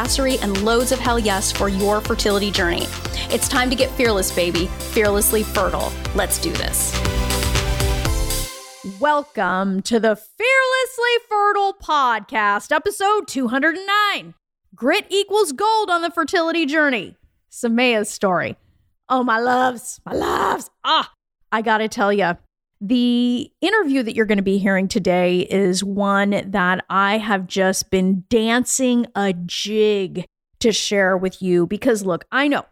badassery, and loads of hell yes for your fertility journey. It's time to get fearless, baby, fearlessly fertile. Let's do this. Welcome to the Fearlessly Fertile Podcast, episode 209. Grit equals gold on the fertility journey. Samea's story. Oh, my loves, my loves. Ah, I gotta tell you, the interview that you're going to be hearing today is one that I have just been dancing a jig to share with you because, look, I know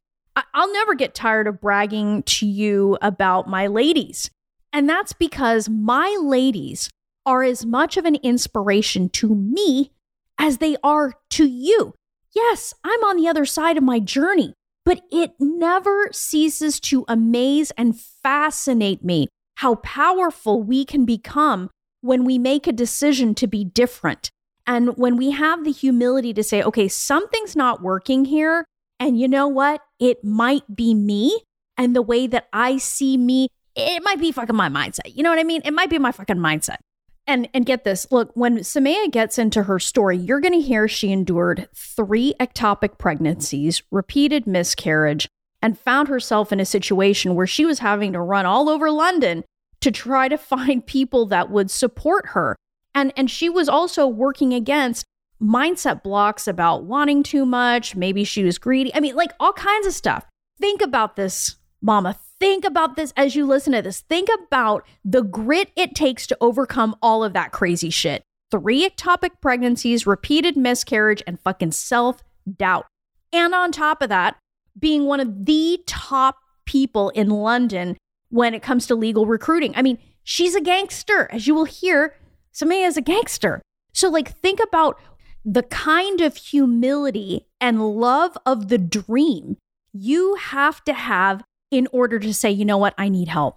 I'll never get tired of bragging to you about my ladies. And that's because my ladies are as much of an inspiration to me as they are to you. Yes, I'm on the other side of my journey, but it never ceases to amaze and fascinate me how powerful we can become when we make a decision to be different. And when we have the humility to say, okay, something's not working here. And you know what? It might be me and the way that I see me it might be fucking my mindset. You know what I mean? It might be my fucking mindset. And and get this, look, when Samea gets into her story, you're going to hear she endured three ectopic pregnancies, repeated miscarriage, and found herself in a situation where she was having to run all over London to try to find people that would support her. And and she was also working against mindset blocks about wanting too much, maybe she was greedy. I mean, like all kinds of stuff. Think about this, mama think about this as you listen to this. Think about the grit it takes to overcome all of that crazy shit. Three ectopic pregnancies, repeated miscarriage, and fucking self doubt. And on top of that, being one of the top people in London when it comes to legal recruiting. I mean, she's a gangster. As you will hear, Samea is a gangster. So, like, think about the kind of humility and love of the dream you have to have in order to say, you know what, I need help.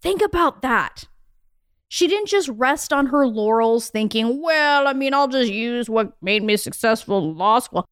Think about that. She didn't just rest on her laurels thinking, well, I mean, I'll just use what made me successful in law school.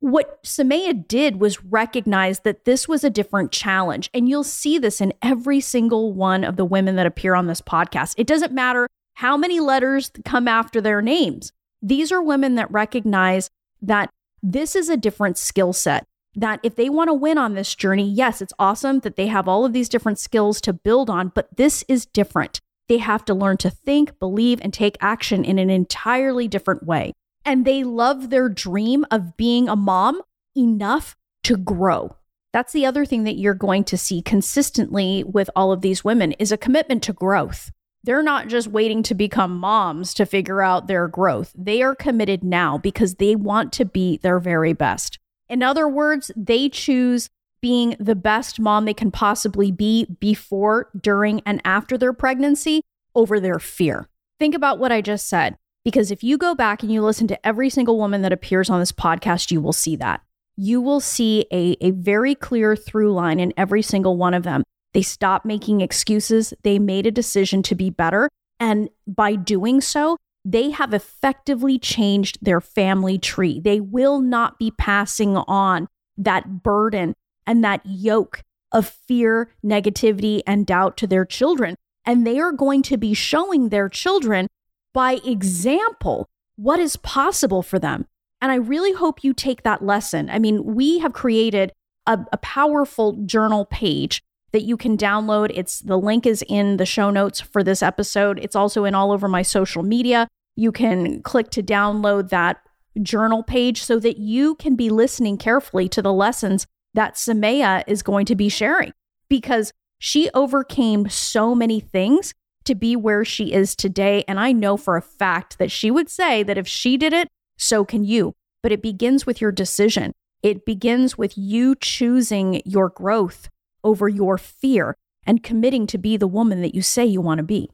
What Samea did was recognize that this was a different challenge. And you'll see this in every single one of the women that appear on this podcast. It doesn't matter how many letters come after their names. These are women that recognize that this is a different skill set that if they want to win on this journey, yes, it's awesome that they have all of these different skills to build on, but this is different. They have to learn to think, believe, and take action in an entirely different way. And they love their dream of being a mom enough to grow. That's the other thing that you're going to see consistently with all of these women is a commitment to growth. They're not just waiting to become moms to figure out their growth. They are committed now because they want to be their very best. In other words, they choose being the best mom they can possibly be before, during, and after their pregnancy over their fear. Think about what I just said, because if you go back and you listen to every single woman that appears on this podcast, you will see that. You will see a, a very clear through line in every single one of them. They stopped making excuses, they made a decision to be better. And by doing so, they have effectively changed their family tree. They will not be passing on that burden and that yoke of fear, negativity, and doubt to their children. And they are going to be showing their children by example what is possible for them. And I really hope you take that lesson. I mean, we have created a, a powerful journal page that you can download. It's the link is in the show notes for this episode. It's also in all over my social media. You can click to download that journal page so that you can be listening carefully to the lessons that Samea is going to be sharing because she overcame so many things to be where she is today. And I know for a fact that she would say that if she did it, so can you. But it begins with your decision. It begins with you choosing your growth over your fear and committing to be the woman that you say you want to be.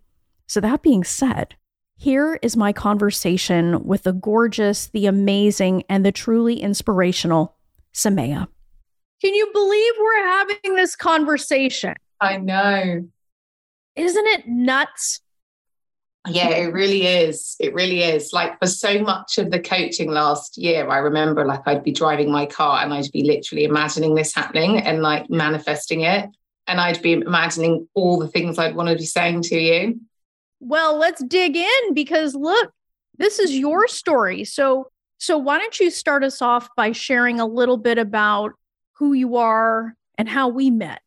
So, that being said, here is my conversation with the gorgeous, the amazing, and the truly inspirational Samaya. Can you believe we're having this conversation? I know. Isn't it nuts? Yeah, it really is. It really is. Like for so much of the coaching last year, I remember like I'd be driving my car and I'd be literally imagining this happening and like manifesting it. And I'd be imagining all the things I'd want to be saying to you. Well, let's dig in because look, this is your story. So, so why don't you start us off by sharing a little bit about who you are and how we met?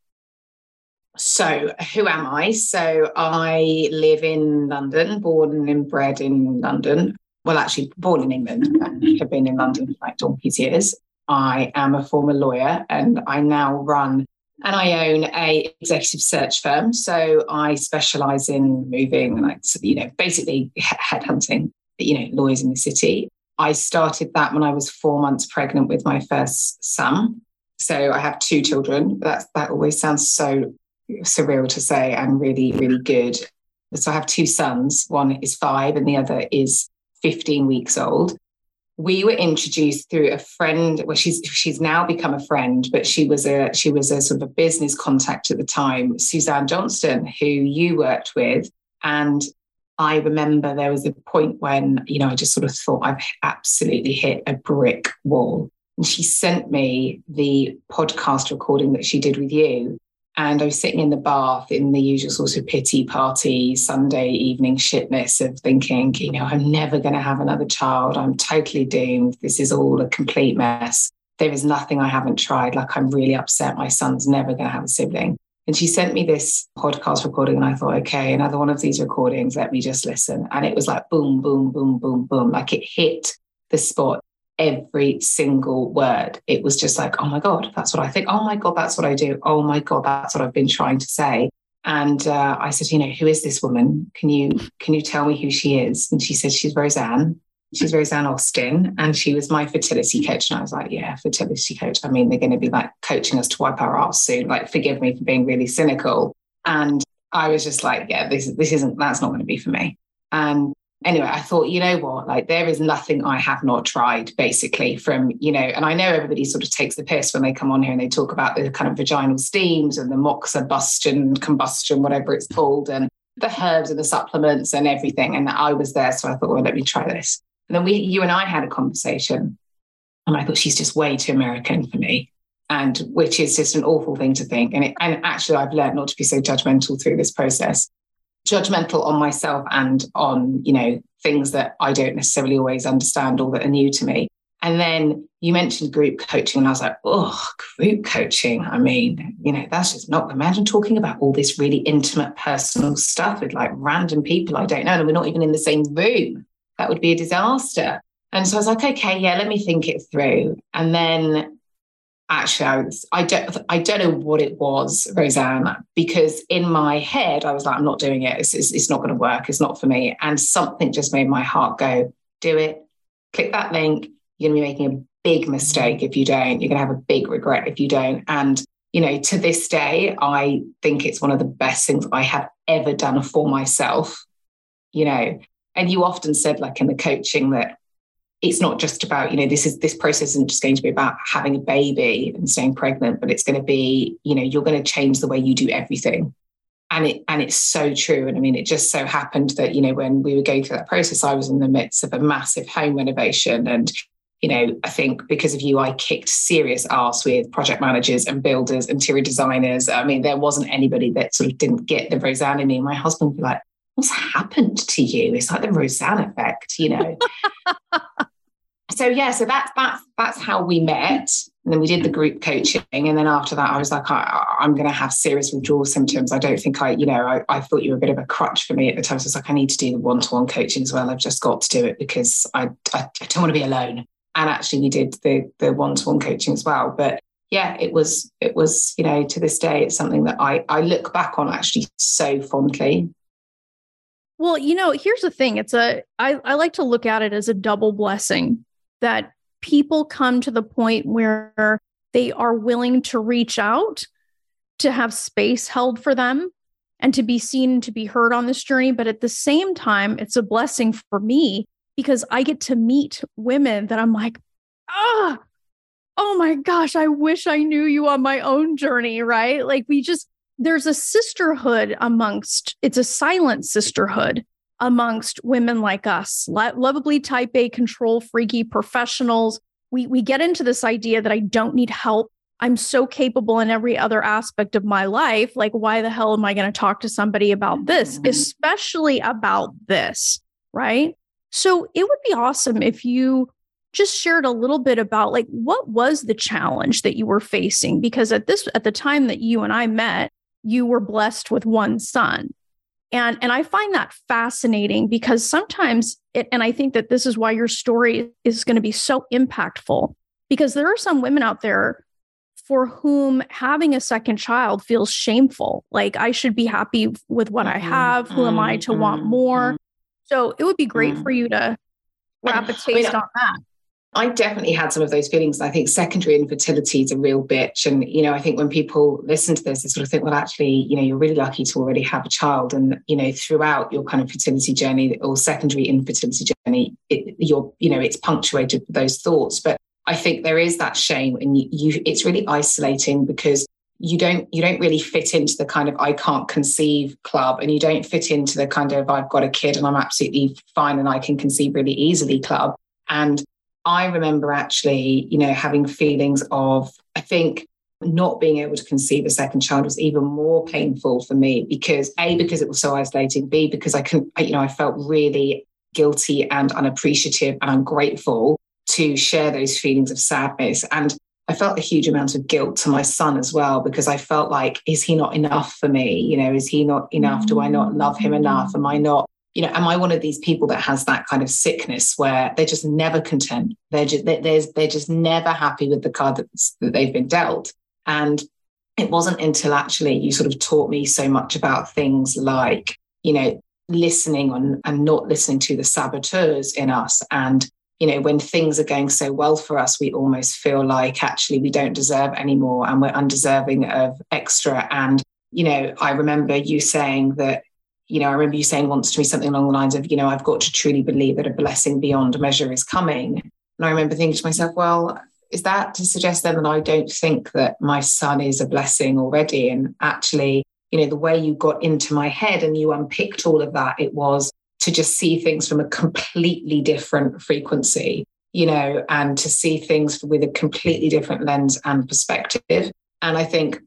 So, who am I? So, I live in London, born and bred in London. Well, actually, born in England and have been in London for like donkey's years. I am a former lawyer and I now run and I own a executive search firm. So I specialize in moving, like you know, basically headhunting, you know, lawyers in the city. I started that when I was four months pregnant with my first son. So I have two children. That that always sounds so surreal to say and really, really good. So I have two sons. One is five and the other is 15 weeks old. We were introduced through a friend. Well, she's she's now become a friend, but she was a she was a sort of a business contact at the time, Suzanne Johnston, who you worked with. And I remember there was a point when, you know, I just sort of thought I've absolutely hit a brick wall. And she sent me the podcast recording that she did with you. And I was sitting in the bath in the usual sort of pity party Sunday evening shitness of thinking, you know, I'm never going to have another child. I'm totally doomed. This is all a complete mess. There is nothing I haven't tried. Like, I'm really upset. My son's never going to have a sibling. And she sent me this podcast recording, and I thought, okay, another one of these recordings. Let me just listen. And it was like boom, boom, boom, boom, boom. Like it hit the spot every single word. It was just like, oh my God, that's what I think. Oh my God, that's what I do. Oh my God, that's what I've been trying to say. And uh, I said, you know, who is this woman? Can you can you tell me who she is? And she said, she's Rosanne. She's Rosanne Austin, and she was my fertility coach. And I was like, yeah, fertility coach. I mean, they're going to be like coaching us to wipe our ass soon. Like, forgive me for being really cynical. And I was just like, yeah, this this isn't that's not going to be for me. And anyway, I thought, you know what, like there is nothing I have not tried, basically, from, you know, and I know everybody sort of takes the piss when they come on here and they talk about the kind of vaginal steams and the moxibustion, combustion, whatever it's called, and the herbs and the supplements and everything. And I was there. So I thought, well, let me try this. And then we, you and I had a conversation. And I thought she's just way too American for me. And which is just an awful thing to think. And, it, and actually, I've learned not to be so judgmental through this process judgmental on myself and on, you know, things that I don't necessarily always understand or that are new to me. And then you mentioned group coaching, and I was like, oh, group coaching. I mean, you know, that's just not, imagine talking about all this really intimate personal stuff with like random people I don't know, and we're not even in the same room. That would be a disaster. And so I was like, okay, yeah, let me think it through. And then actually I, was, I don't I don't know what it was, Rosanne, because in my head I was like, I'm not doing it. It's, it's, it's not going to work. It's not for me. And something just made my heart go, do it. Click that link. You're going to be making a big mistake if you don't. You're going to have a big regret if you don't. And you know, to this day, I think it's one of the best things I have ever done for myself. You know, and you often said, like in the coaching, that it's not just about you know this is this process isn't just going to be about having a baby and staying pregnant but it's going to be you know you're going to change the way you do everything. And it and it's so true. And i mean it just so happened that you know when we were going through that process i was in the midst of a massive home renovation. And you know i think because of you i kicked serious ass with project managers and builders interior designers. I mean there wasn't anybody that sort of didn't get the rosanne in me. My husband would be like what's happened to you it's like the rosanne effect you know so yeah, so that's that's that's how we met. And then we did the group coaching. And then after that, I was like, I, am going to have serious withdrawal symptoms. I don't think I, you know, I, I, thought you were a bit of a crutch for me at the time. So I was like, I need to do the one to one coaching as well. I've just got to do it because I, I, I don't want to be alone. And actually, we did the the one to one coaching as well. But yeah, it was it was you know to this day it's something that I I look back on actually so fondly. Well, you know, here's the thing. It's a I, I like to look at it as a double blessing that people come to the point where they are willing to reach out to have space held for them and to be seen to be heard on this journey. But at the same time, it's a blessing for me because I get to meet women that I'm like, ah, oh my gosh, I wish I knew you on my own journey, right? Like we just, there's a sisterhood amongst, it's a silent sisterhood amongst women like us, lovably type A control freaky professionals. We, we get into this idea that I don't need help. I'm so capable in every other aspect of my life. Like, why the hell am I going to talk to somebody about this, mm-hmm. especially about this? Right. So it would be awesome if you just shared a little bit about like what was the challenge that you were facing because at this at the time that you and I met you were blessed with one son. And and I find that fascinating because sometimes it, and I think that this is why your story is going to be so impactful because there are some women out there for whom having a second child feels shameful. Like I should be happy with what mm-hmm, I have. Who am I to mm-hmm, want more? Mm-hmm. so it would be great mm-hmm. for you to wrap a taste I mean, on that I definitely had some of those feelings. I think secondary infertility is a real bitch. And, you know, I think when people listen to this, they sort of think, well, actually, you know, you're really lucky to already have a child. And, you know, throughout your kind of fertility journey or secondary infertility journey, it, you're, you know, it's punctuated with those thoughts. But I think there is that shame and you, you it's really isolating because you don't you don't really fit into the kind of I can't conceive club and you don't fit into the kind of I've got a kid and I'm absolutely fine and I can conceive really easily club. And I remember actually, you know, having feelings of, I think, not being able to conceive a second child was even more painful for me because A, because it was so isolating, B, because I couldn't, you know, I felt really guilty and unappreciative and ungrateful to share those feelings of sadness. And I felt a huge amount of guilt to my son as well because I felt like, is he not enough for me? You know, is he not enough? Do I not love him enough? Am I not you know, am I one of these people that has that kind of sickness where they're just never content? They're just they're, they're just never happy with the card that, that they've been dealt. And it wasn't until actually you sort of taught me so much about things like, you know, listening on and not listening to the saboteurs in us. And, you know, when things are going so well for us, we almost feel like actually we don't deserve anymore and we're undeserving of extra. And, you know, I remember you saying that you know, I remember you saying once to me something along the lines of, you know, I've got to truly believe that a blessing beyond measure is coming. And I remember thinking to myself, well, is that to suggest then that I don't think that my son is a blessing already? And actually, you know, the way you got into my head and you unpicked all of that, it was to just see things from a completely different frequency, you know, and to see things with a completely different lens and perspective. And I think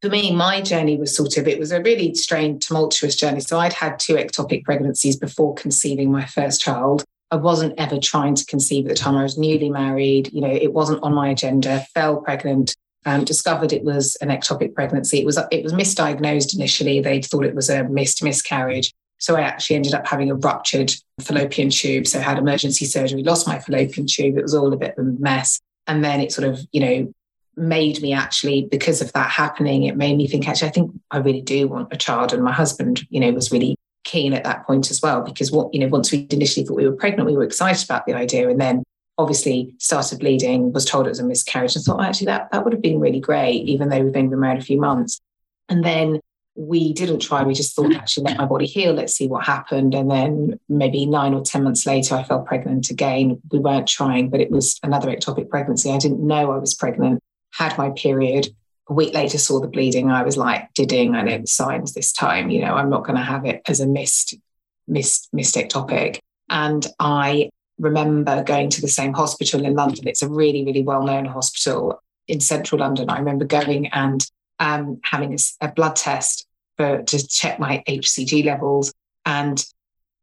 for me, my journey was sort of, it was a really strange, tumultuous journey. So I'd had two ectopic pregnancies before conceiving my first child. I wasn't ever trying to conceive at the time. I was newly married. You know, it wasn't on my agenda. Fell pregnant. Um, discovered it was an ectopic pregnancy. It was it was misdiagnosed initially. They thought it was a missed miscarriage. So I actually ended up having a ruptured fallopian tube. So I had emergency surgery, lost my fallopian tube. It was all a bit of a mess. And then it sort of, you know, made me actually, because of that happening, it made me think, actually, I think I really do want a child. And my husband, you know, was really keen at that point as well, because what, you know, once we initially thought we were pregnant, we were excited about the idea. And then obviously started bleeding, was told it was a miscarriage, and thought, actually, that, that would have been really great, even though we've been married a few months. And then we didn't try. We just thought, actually, let my body heal. Let's see what happened. And then maybe nine or 10 months later, I fell pregnant again. We weren't trying, but it was another ectopic pregnancy. I didn't know I was pregnant had my period. A week later, saw the bleeding. I was like, didding, I know the signs this time. You know, I'm not going to have it as a missed, missed, mistake topic. And I remember going to the same hospital in London. It's a really, really well known hospital in central London. I remember going and um, having a, a, blood test for, to check my HCG levels. And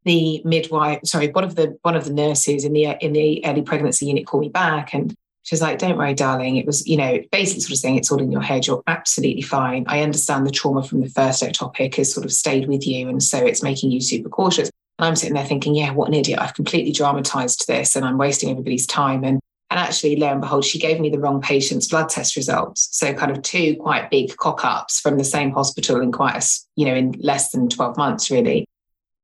the midwife, sorry, one of the one of the nurses in the in the early pregnancy unit called me back and She's like, don't worry, darling. It was, you know, basically sort of saying it's all in your head. You're absolutely fine. I understand the trauma from the first ectopic has sort of stayed with you. And so it's making you super cautious. And I'm sitting there thinking, yeah, what an idiot. I've completely dramatized this and I'm wasting everybody's time. And and actually, lo and behold, she gave me the wrong patient's blood test results. So kind of two quite big cock ups from the same hospital in quite a, you know, in less than 12 months, really.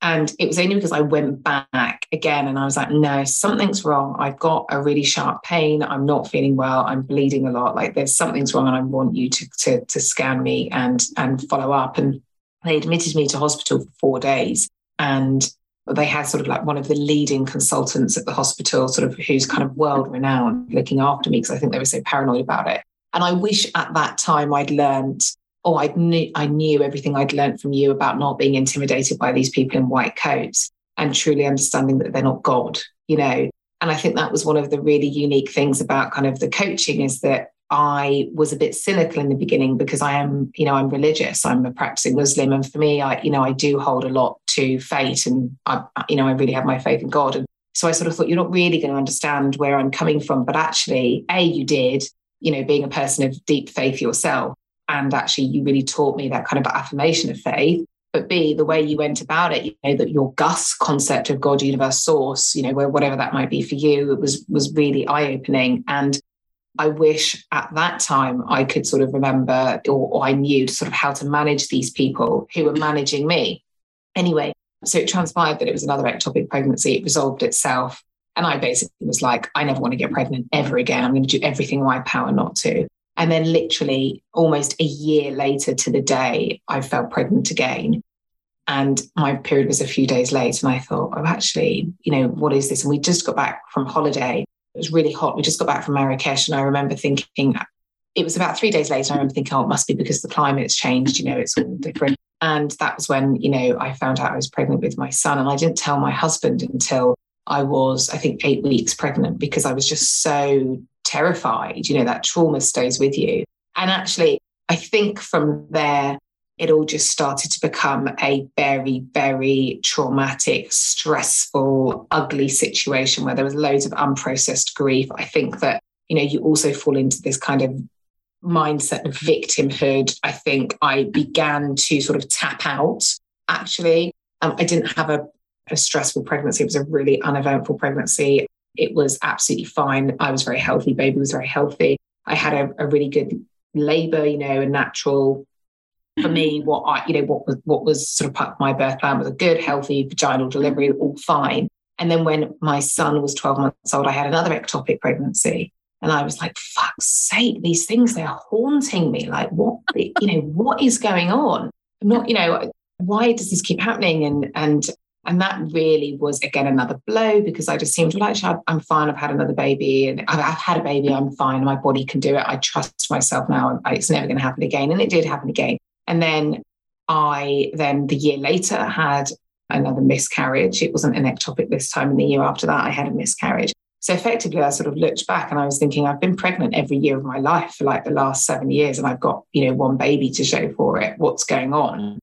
And it was only because I went back again and I was like, no, something's wrong. I've got a really sharp pain. I'm not feeling well. I'm bleeding a lot. Like there's something's wrong. And I want you to, to, to scan me and, and follow up. And they admitted me to hospital for four days and they had sort of like one of the leading consultants at the hospital, sort of who's kind of world renowned looking after me because I think they were so paranoid about it. And I wish at that time I'd learned, or I knew I knew everything I'd learned from you about not being intimidated by these people in white coats and truly understanding that they're not God, you know. And I think that was one of the really unique things about kind of the coaching is that I was a bit cynical in the beginning because I am, you know, I'm religious. I'm a practicing Muslim, and for me, I, you know, I do hold a lot to fate, and I, you know, I really have my faith in God. And so I sort of thought you're not really going to understand where I'm coming from, but actually, a you did, you know, being a person of deep faith yourself, and actually you really taught me that kind of affirmation of faith. But B, the way you went about it, you know, that your Gus concept of God, universe, source, you know, where whatever that might be for you, it was was really eye opening and I wish at that time I could sort of remember or, or, I knew sort of how to manage these people who were managing me. Anyway, so it transpired that it was another ectopic pregnancy. It resolved itself. And I basically was like, I never want to get pregnant ever again. I'm going to do everything in my power not to. And then, literally, almost a year later to the day, I felt pregnant again. And my period was a few days late. And I thought, oh, actually, you know, what is this? And we just got back from holiday it was really hot. We just got back from Marrakesh, and I remember thinking, it was about three days later. I remember thinking, oh, it must be because the climate's changed. You know, it's all different. And that was when, you know, I found out I was pregnant with my son. And I didn't tell my husband until I was, I think, eight weeks pregnant because I was just so terrified. You know, that trauma stays with you. And actually, I think from there, it all just started to become a very, very traumatic, stressful, ugly situation where there was loads of unprocessed grief. I think that, you know, you also fall into this kind of mindset of victimhood. I think I began to sort of tap out. Actually, um, I didn't have a, a stressful pregnancy. It was a really uneventful pregnancy. It was absolutely fine. I was very healthy. Baby was very healthy. I had a, a really good labor, you know, a natural for me, mm-hmm. what I, you know, what was what was sort of part of my birth plan was a good, healthy vaginal delivery, mm-hmm. all fine. And then when my son was 12 months old, I had another ectopic pregnancy. And I was like, fuck's sake, these things, they're haunting me. Like, what, you know, what is going on? I'm not, you know, why does this keep happening? And, and, and that really was again another blow because I just seemed like I'm fine. I've had another baby and I've, I've had a baby. I'm fine. My body can do it. I trust myself now. It's never going to happen again. And it did happen again. And then I then the year later had another miscarriage. It wasn't an ectopic this time. And the year after that, I had a miscarriage. So effectively, I sort of looked back and I was thinking, I've been pregnant every year of my life for like the last seven years, and I've got, you know, one baby to show for it. What's going on?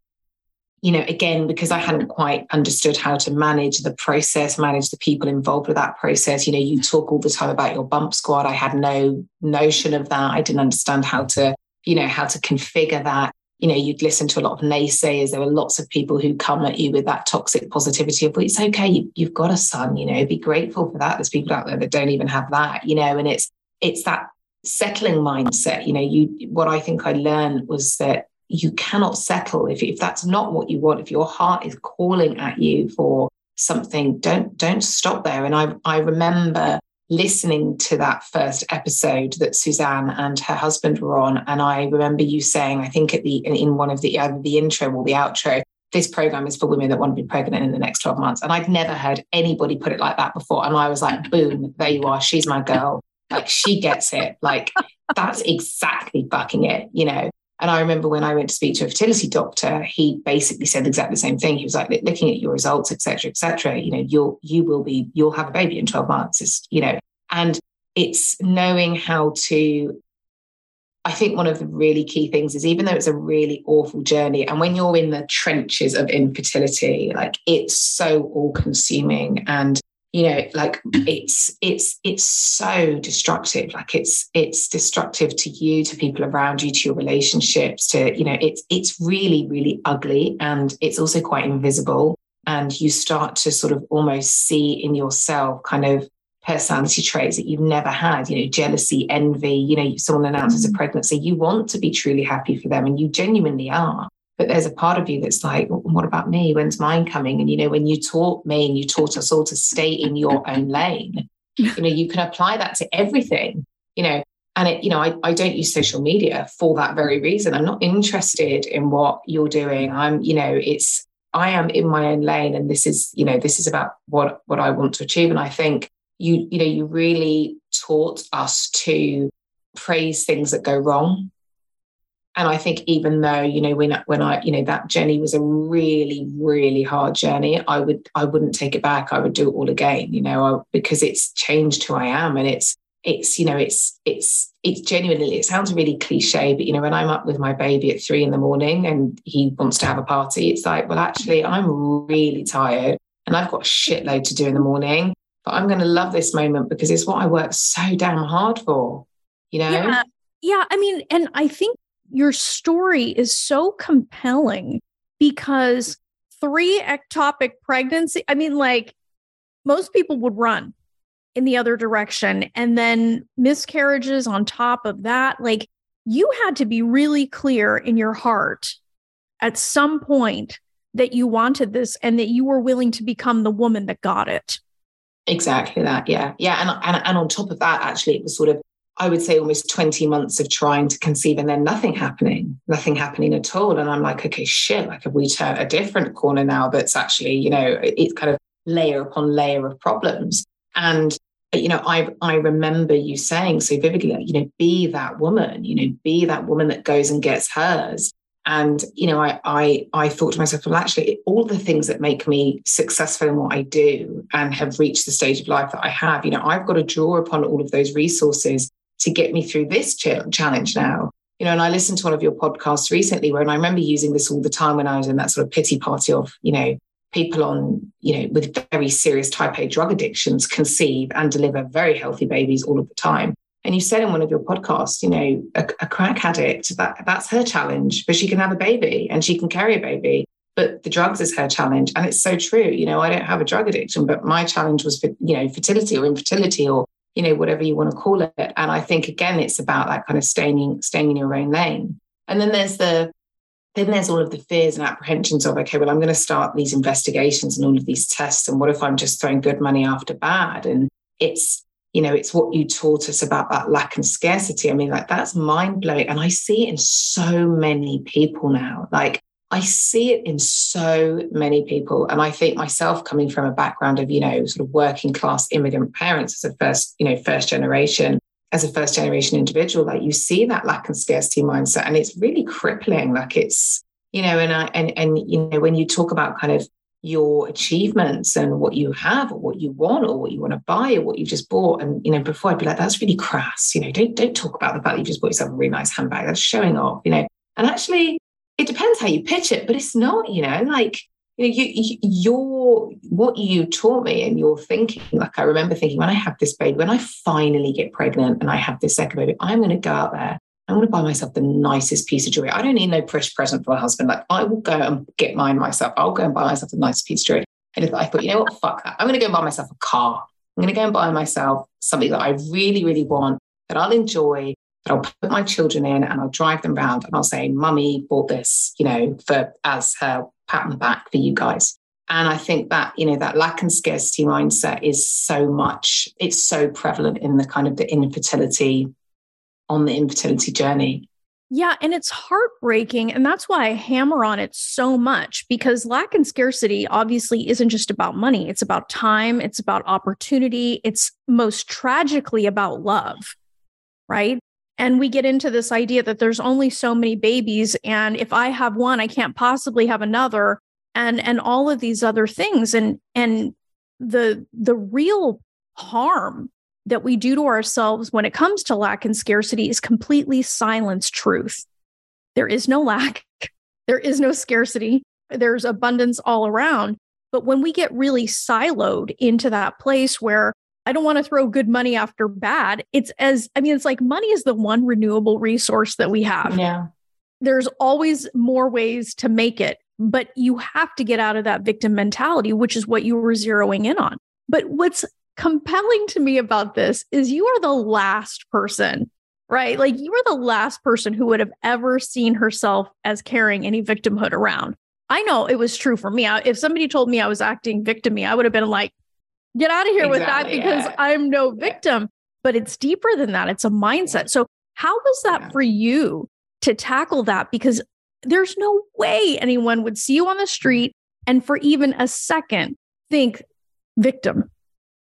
You know, again, because I hadn't quite understood how to manage the process, manage the people involved with that process. You know, you talk all the time about your bump squad. I had no notion of that. I didn't understand how to, you know, how to configure that you know, you'd listen to a lot of naysayers. There were lots of people who come at you with that toxic positivity of, well, it's okay, you, you've got a son, you know, be grateful for that. There's people out there that don't even have that, you know, and it's it's that settling mindset. You know, you what I think I learned was that you cannot settle if, if that's not what you want, if your heart is calling at you for something, don't don't stop there. And I I remember listening to that first episode that Suzanne and her husband were on, and I remember you saying, I think at the in one of the either the intro or the outro, this program is for women that want to be pregnant in the next 12 months. And I'd never heard anybody put it like that before. And I was like, boom, there you are. She's my girl. Like she gets it. Like that's exactly bucking it, you know. And I remember when I went to speak to a fertility doctor, he basically said exactly the same thing. He was like, looking at your results, etc., etc. you know, you'll you will be, you'll have a baby in 12 months. It's, you know, and it's knowing how to I think one of the really key things is even though it's a really awful journey, and when you're in the trenches of infertility, like it's so all consuming and you know like it's it's it's so destructive. Like it's it's destructive to you to people around you to your relationships to you know it's it's really really ugly and it's also quite invisible. And you start to sort of almost see in yourself kind of personality traits that you've never had you know jealousy envy you know someone announces a mm. pregnancy. You want to be truly happy for them and you genuinely are but there's a part of you that's like, well, what about me? When's mine coming? And, you know, when you taught me and you taught us all to stay in your own lane, you know, you can apply that to everything, you know. And it, you know, I, I don't use social media for that very reason. I'm not interested in what you're doing. I'm, you know, it's I am in my own lane and this is, you know, this is about what what I want to achieve. And I think you, you know, you really taught us to praise things that go wrong and I think even though you know when when I you know that journey was a really really hard journey, I would I wouldn't take it back. I would do it all again. You know I, because it's changed who I am, and it's it's you know it's it's it's genuinely it sounds really cliche but you know when i'm up with my baby at three in the morning and he wants to have a party it's like well actually i'm really tired and i've got a shitload to do in the morning but i'm going to love this moment because it's what i worked so damn hard for you know yeah yeah i mean and i think your story is so compelling because three ectopic pregnancy, I mean, like most people would run in the other direction. And then miscarriages on top of that. Like you had to be really clear in your heart at some point that you wanted this and that you were willing to become the woman that got it. Exactly that. Yeah. Yeah. And, and, and on top of that, actually, it was sort of I would say almost 20 months of trying to conceive and then nothing happening, nothing happening at all. And I'm like, okay, shit, like have we turned a different corner now that's actually, you know, it's kind of layer upon layer of problems. And you know, I I remember you saying so vividly, you know, be that woman, you know, be that woman that goes and gets hers. And you know, I I I thought to myself, well, actually, all the things that make me successful in what I do and have reached the stage of life that I have, you know, I've got to draw upon all of those resources to get me through this challenge now. You know, and I listened to one of your podcasts recently where, and I remember using this all the time when I was in that sort of pity party of, you know, people on, you know, with very serious type A drug addictions conceive and deliver very healthy babies all of the time. And you said in one of your podcasts, you know, a, a crack addict, that that's her challenge, but she can have a baby and she can carry a baby. But the drugs is her challenge. And it's so true. You know, I don't have a drug addiction, but my challenge was, you know, fertility or infertility or you know, whatever you want to call it. And I think again, it's about that kind of staying, staying in your own lane. And then there's the then there's all of the fears and apprehensions of okay well i'm going to start these investigations and all of these tests and what if i'm just throwing good money after bad and it's you know it's what you taught us about that lack and scarcity i mean like that's mind blowing and i see it in so many people now like I see it in so many people. And I think myself coming from a background of, you know, sort of working class immigrant parents as a first, you know, first generation, as a first generation individual, like you see that lack and scarcity mindset. And it's really crippling. Like it's, you know, and I and and you know, when you talk about kind of your achievements and what you have or what you want or what you want to buy or what you've just bought. And you know, before I'd be like, that's really crass. You know, don't don't talk about the fact that you just bought yourself a really nice handbag. That's showing off, you know. And actually, it depends how you pitch it, but it's not, you know, like you know, you, your what you taught me and your thinking. Like I remember thinking, when I have this baby, when I finally get pregnant and I have this second baby, I'm going to go out there. I'm going to buy myself the nicest piece of jewelry. I don't need no fresh present for a husband. Like I will go and get mine myself. I'll go and buy myself the nicest piece of jewelry. And I thought, you know what, fuck that. I'm going to go and buy myself a car. I'm going to go and buy myself something that I really, really want, that I'll enjoy, I'll put my children in and I'll drive them around and I'll say, Mummy bought this, you know, for as her pat on the back for you guys. And I think that, you know, that lack and scarcity mindset is so much, it's so prevalent in the kind of the infertility, on the infertility journey. Yeah. And it's heartbreaking. And that's why I hammer on it so much because lack and scarcity obviously isn't just about money. It's about time, it's about opportunity, it's most tragically about love, right? And we get into this idea that there's only so many babies and if i have one i can't possibly have another and and all of these other things. And and the the real harm that we do to ourselves when it comes to lack and scarcity is completely silence truth. There is no lack. There is no scarcity. There's abundance all around. But when we get really siloed into that place where I don't want to throw good money after bad. It's as, I mean, it's like money is the one renewable resource that we have. Yeah. There's always more ways to make it, but you have to get out of that victim mentality, which is what you were zeroing in on. But what's compelling to me about this is you are the last person, right? Like you are the last person who would have ever seen herself as carrying any victimhood around. I know it was true for me. If somebody told me I was acting victimy, I would have been like, Get out of here exactly, with that because yeah. I'm no victim. but it's deeper than that. It's a mindset. So, how was that yeah. for you to tackle that? Because there's no way anyone would see you on the street and for even a second think victim.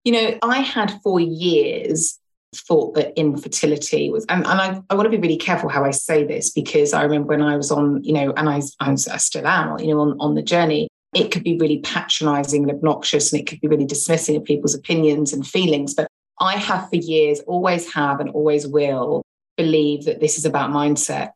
You know, I had for years thought that infertility was, and, and I, I want to be really careful how I say this because I remember when I was on, you know, and I, I, was, I still am, you know, on, on the journey, it could be really patronizing and obnoxious and it could be really dismissing of people's opinions and feelings. But I have for years, always have, and always will believe that this is about mindset.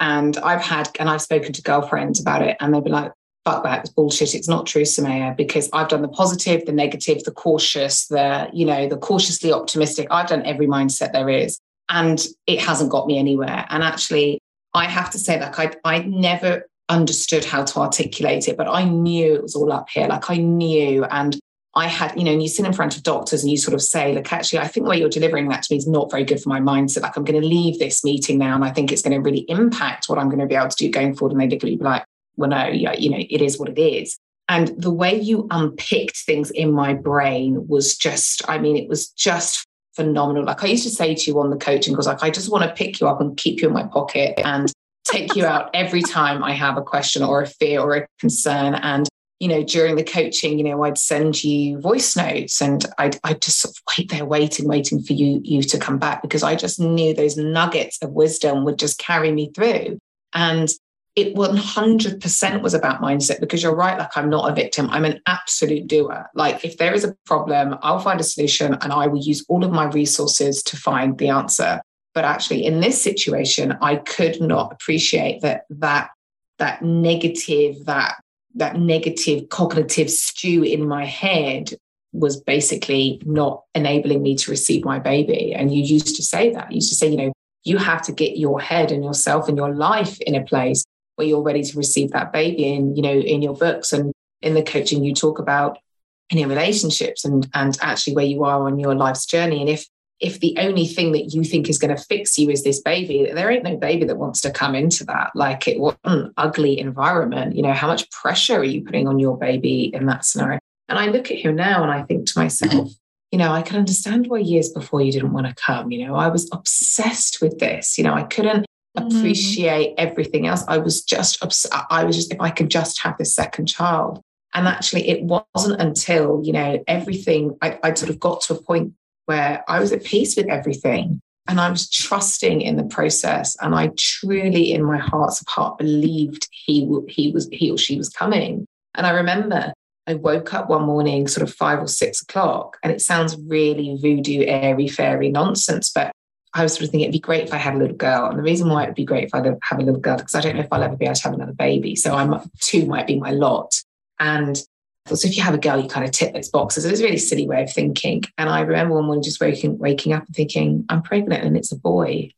And I've had, and I've spoken to girlfriends about it, and they'll be like, fuck that, it's bullshit. It's not true, Somaya, because I've done the positive, the negative, the cautious, the, you know, the cautiously optimistic. I've done every mindset there is. And it hasn't got me anywhere. And actually, I have to say, like, I, I never understood how to articulate it, but I knew it was all up here. Like, I knew. And I had, you know, and you sit in front of doctors and you sort of say, look, actually, I think the way you're delivering that to me is not very good for my mindset. Like, I'm going to leave this meeting now and I think it's going to really impact what I'm going to be able to do going forward. And they at you like, well, no, you know, it is what it is. And the way you unpicked things in my brain was just, I mean, it was just phenomenal. Like I used to say to you on the coaching because like I just want to pick you up and keep you in my pocket and take you out every time I have a question or a fear or a concern. And you know, during the coaching, you know, I'd send you voice notes and I'd, I'd just sort of wait there, waiting, waiting for you, you to come back because I just knew those nuggets of wisdom would just carry me through. And it 100% was about mindset because you're right. Like, I'm not a victim, I'm an absolute doer. Like, if there is a problem, I'll find a solution and I will use all of my resources to find the answer. But actually, in this situation, I could not appreciate that that that negative, that that negative cognitive stew in my head was basically not enabling me to receive my baby. And you used to say that. You used to say, you know, you have to get your head and yourself and your life in a place where you're ready to receive that baby. And, you know, in your books and in the coaching, you talk about in your relationships and and actually where you are on your life's journey. And if if the only thing that you think is going to fix you is this baby, there ain't no baby that wants to come into that. Like it, was an ugly environment. You know, how much pressure are you putting on your baby in that scenario? And I look at him now and I think to myself, you know, I can understand why years before you didn't want to come. You know, I was obsessed with this. You know, I couldn't mm. appreciate everything else. I was just, I was just, if I could just have this second child. And actually, it wasn't until, you know, everything, I, I'd sort of got to a point where I was at peace with everything and I was trusting in the process. And I truly, in my heart's of heart, believed he, he was he or she was coming. And I remember I woke up one morning, sort of five or six o'clock, and it sounds really voodoo, airy, fairy nonsense, but I was sort of thinking it'd be great if I had a little girl. And the reason why it would be great if I have a little girl, because I don't know if I'll ever be able to have another baby. So I'm two might be my lot. And so if you have a girl, you kind of tick those boxes. It was a really silly way of thinking. And I remember one morning just waking, waking up and thinking, I'm pregnant and it's a boy.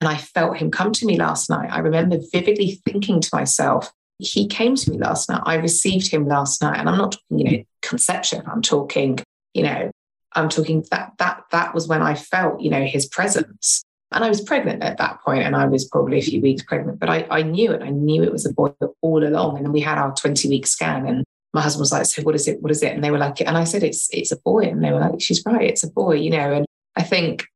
And I felt him come to me last night. I remember vividly thinking to myself, he came to me last night. I received him last night. And I'm not talking, you know, conception. I'm talking, you know, I'm talking that that that was when I felt, you know, his presence. And I was pregnant at that point, and I was probably a few weeks pregnant, but I, I knew it. I knew it was a boy all along. And then we had our 20 week scan, and my husband was like, "So what is it? What is it?" And they were like, and I said, "It's it's a boy," and they were like, "She's right, it's a boy," you know. And I think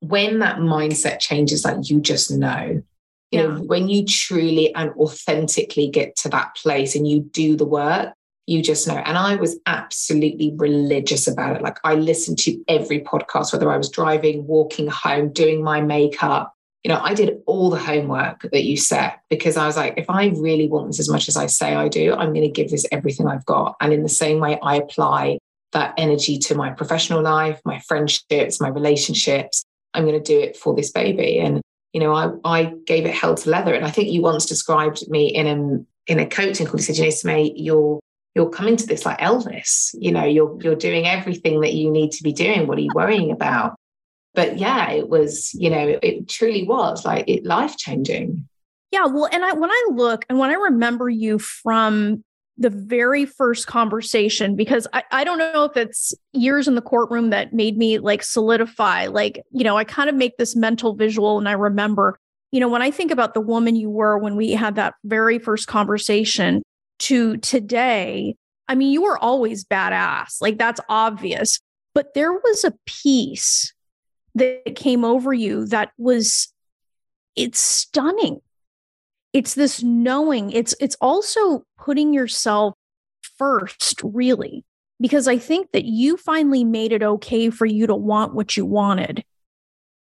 when that mindset changes, like you just know, you know, when you truly and authentically get to that place and you do the work, you just know. And I was absolutely religious about it. Like I listened to every podcast, whether I was driving, walking home, doing my makeup. You know, I did all the homework that you set because I was like, if I really want this as much as I say I do, I'm going to give this everything I've got. And in the same way, I apply that energy to my professional life, my friendships, my relationships. I'm going to do it for this baby. And, you know, I, I gave it hell to leather. And I think you once described me in a, in a coaching call. You said, you know, Smay, you're you're coming to this like Elvis, you know, you're you're doing everything that you need to be doing. What are you worrying about? But yeah, it was, you know, it truly was like it life changing. Yeah, well, and I when I look and when I remember you from the very first conversation, because I, I don't know if it's years in the courtroom that made me like solidify, like, you know, I kind of make this mental visual and I remember, you know, when I think about the woman you were when we had that very first conversation, to today, I mean, you were always badass. Like that's obvious. But there was a piece that came over you that was it's stunning. It's this knowing. It's it's also putting yourself first really because i think that you finally made it okay for you to want what you wanted.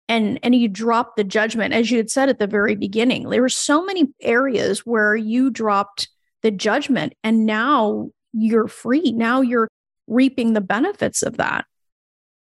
And and you dropped the judgment as you had said at the very beginning. There were so many areas where you dropped the judgment and now you're free. Now you're reaping the benefits of that.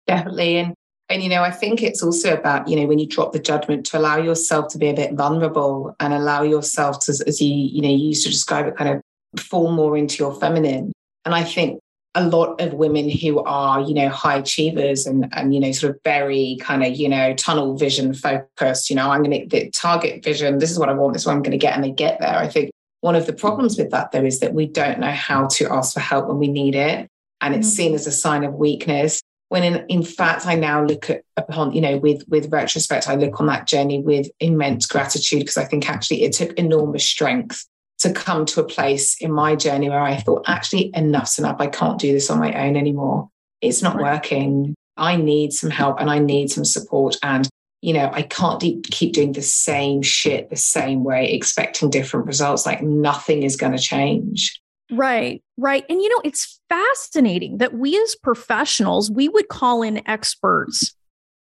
Definitely. And and you know i think it's also about you know when you drop the judgment to allow yourself to be a bit vulnerable and allow yourself to as you you know you used to describe it kind of fall more into your feminine. And i think a lot of women who are you know high achievers and and you know sort of very kind of you know tunnel vision focused you know i'm going to the target vision this is what i want this is what i'm going to get and they get there. I think one of the problems with that though is that we don't know how to ask for help when we need it. And it's mm-hmm. seen as a sign of weakness when in, in fact i now look at upon you know with with retrospect i look on that journey with immense gratitude because i think actually it took enormous strength to come to a place in my journey where i thought actually enough's enough. I can't do this on my own anymore. It's not working. I need some help and i need some support and you know i can't de- keep doing the same shit the same way expecting different results. Like nothing is going to change Right, right. And you know, it's fascinating that we as professionals, we would call in experts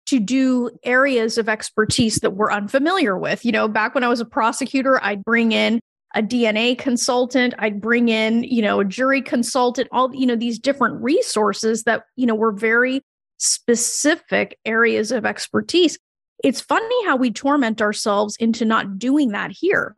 to do areas of expertise that we're unfamiliar with. You know, back when I was a prosecutor, I'd bring in a DNA consultant, I'd bring in, you know, a jury consultant, all, you know, these different resources that, you know, were very specific areas of expertise. It's funny how we torment ourselves into not doing that here.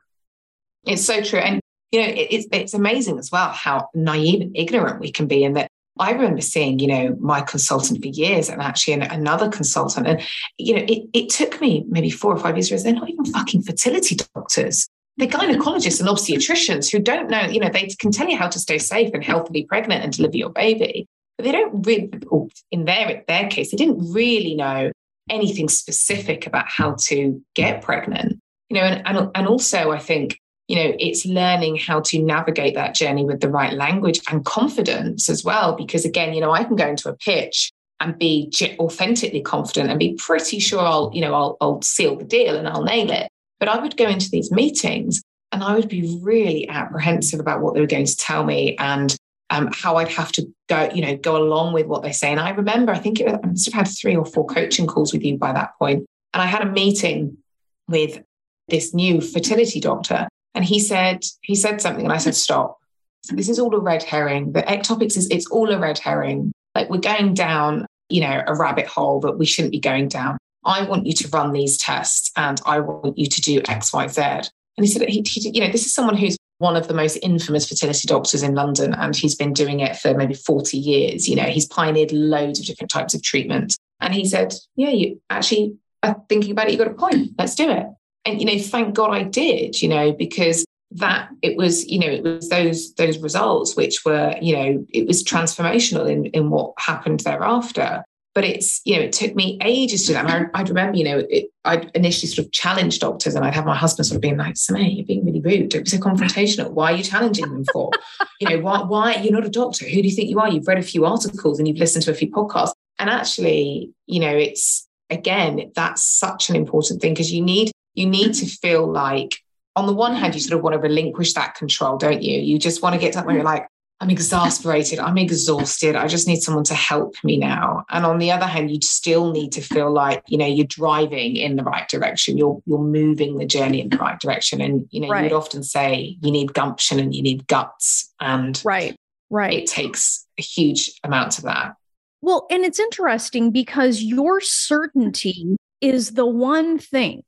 It's so true. And you know, it, it's, it's amazing as well how naive and ignorant we can be. And that I remember seeing, you know, my consultant for years and actually another consultant. And, you know, it, it took me maybe four or five years, they're not even fucking fertility doctors. They're gynecologists and obstetricians who don't know, you know, they can tell you how to stay safe and healthily pregnant and deliver your baby. But they don't really, oh, in their, their case, they didn't really know anything specific about how to get pregnant. You know, and, and, and also I think you know it's learning how to navigate that journey with the right language and confidence as well because again you know i can go into a pitch and be authentically confident and be pretty sure i'll you know I'll, I'll seal the deal and i'll nail it but i would go into these meetings and i would be really apprehensive about what they were going to tell me and um, how I'd have to go, you know, go along with what they say. And I remember, I think it, I must have had three or four coaching calls with you by that point. And I had a meeting with this new fertility doctor, and he said, he said something, and I said, stop. this is all a red herring. The ectopics is it's all a red herring. Like we're going down, you know, a rabbit hole that we shouldn't be going down. I want you to run these tests and I want you to do X, Y, Z. And he said, he, he, you know, this is someone who's one of the most infamous fertility doctors in London, and he's been doing it for maybe 40 years. You know, he's pioneered loads of different types of treatment. And he said, Yeah, you actually are thinking about it, you got a point. Let's do it and you know thank god i did you know because that it was you know it was those those results which were you know it was transformational in in what happened thereafter. But it's you know it took me ages to that. I I'd remember you know it, I'd initially sort of challenged doctors and I'd have my husband sort of being like Samay you're being really rude. Don't be so confrontational. Why are you challenging them for? You know why why you're not a doctor. Who do you think you are? You've read a few articles and you've listened to a few podcasts. And actually you know it's again that's such an important thing because you need you need to feel like, on the one hand, you sort of want to relinquish that control, don't you? You just want to get to that point where you're like, I'm exasperated, I'm exhausted, I just need someone to help me now. And on the other hand, you still need to feel like, you know, you're driving in the right direction, you're you're moving the journey in the right direction. And you know, right. you would often say you need gumption and you need guts. And right, right. It takes a huge amount of that. Well, and it's interesting because your certainty is the one thing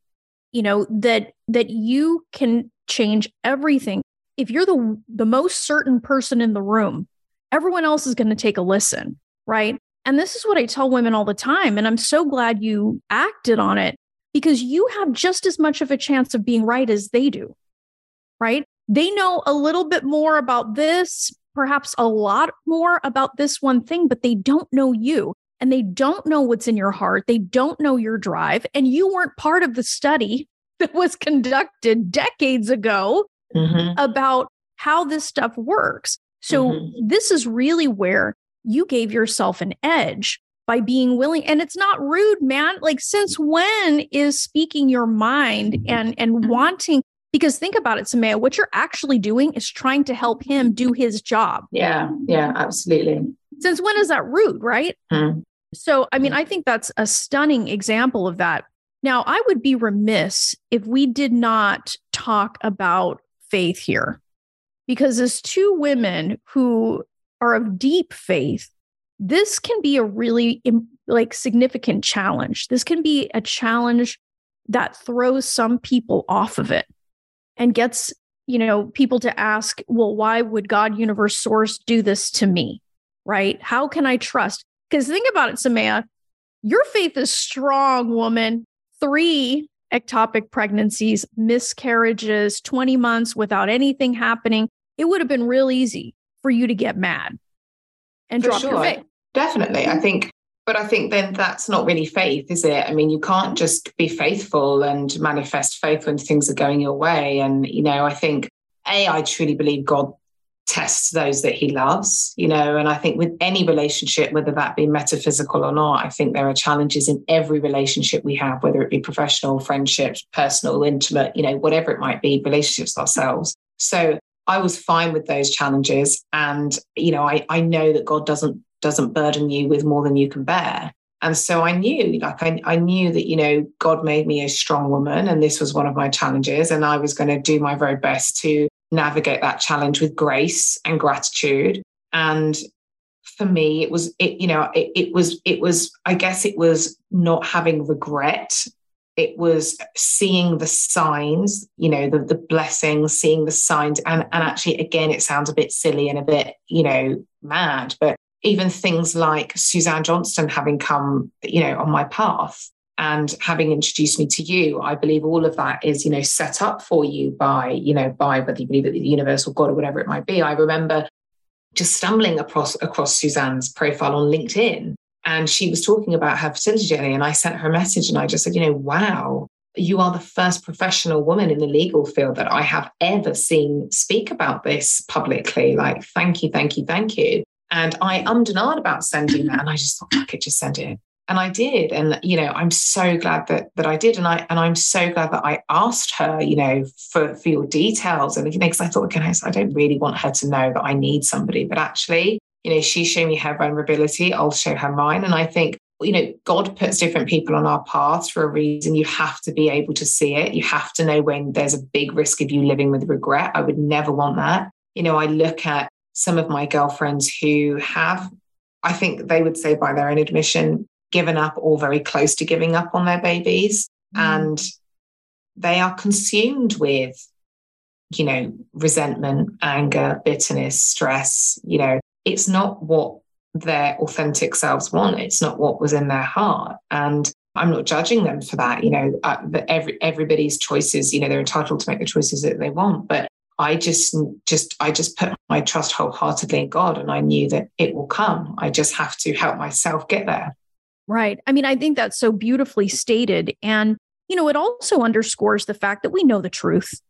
you know that that you can change everything. If you're the the most certain person in the room everyone else is going to take a listen right? And this is what i tell women all the time and i'm so glad you acted on it because you have just as much of a chance of being right as they do right? They know a little bit more about this perhaps a lot more about this one thing but they don't know you and they don't know what's in your heart. They don't know your drive. And you weren't part of the study that was conducted decades ago mm-hmm. about how this stuff works. So, mm-hmm. this is really where you gave yourself an edge by being willing and it's not rude man like since when is speaking your mind and and mm-hmm. wanting because think about it samaya what you're actually doing is trying to help him do his job yeah yeah absolutely since when is that rude right hmm. So i mean i think that's a stunning example of that now i would be remiss if we did not talk about faith here because as two women who are of deep faith this can be a really like significant challenge. This can be a challenge that throws some people off of it and gets, you know, people to ask, well, why would God, universe, source do this to me? Right? How can I trust? Because think about it, Samaya, your faith is strong, woman. Three ectopic pregnancies, miscarriages, 20 months without anything happening. It would have been real easy for you to get mad and For drop sure. your faith. Definitely. I think, but I think then that's not really faith, is it? I mean, you can't just be faithful and manifest faith when things are going your way. And, you know, I think, A, I truly believe God tests those that he loves, you know, and I think with any relationship, whether that be metaphysical or not, I think there are challenges in every relationship we have, whether it be professional, friendships, personal, intimate, you know, whatever it might be, relationships ourselves. So I was fine with those challenges. And, you know, I, I know that God doesn't doesn't burden you with more than you can bear. And so I knew, like, I, I knew that, you know, God made me a strong woman, and this was one of my challenges. And I was going to do my very best to navigate that challenge with grace and gratitude. And for me, it was, it, you know, it, it was, it was, I guess it was not having regret it was seeing the signs you know the, the blessings seeing the signs and and actually again it sounds a bit silly and a bit you know mad but even things like suzanne johnston having come you know on my path and having introduced me to you i believe all of that is you know set up for you by you know by whether you believe that the universe or god or whatever it might be i remember just stumbling across across suzanne's profile on linkedin and she was talking about her fertility journey. And I sent her a message and I just said, you know, wow, you are the first professional woman in the legal field that I have ever seen speak about this publicly. Like, thank you, thank you, thank you. And I ummed and about sending that. And I just thought, I could just send it. And I did. And, you know, I'm so glad that that I did. And I and I'm so glad that I asked her, you know, for, for your details. And because I thought, okay, I don't really want her to know that I need somebody. But actually, you know, she's showing me her vulnerability, I'll show her mine. And I think, you know, God puts different people on our paths for a reason. You have to be able to see it. You have to know when there's a big risk of you living with regret. I would never want that. You know, I look at some of my girlfriends who have, I think they would say by their own admission, given up or very close to giving up on their babies. Mm. And they are consumed with, you know, resentment, anger, bitterness, stress, you know, it's not what their authentic selves want. It's not what was in their heart. And I'm not judging them for that. You know, uh, every everybody's choices. You know, they're entitled to make the choices that they want. But I just, just, I just put my trust wholeheartedly in God, and I knew that it will come. I just have to help myself get there. Right. I mean, I think that's so beautifully stated, and you know, it also underscores the fact that we know the truth.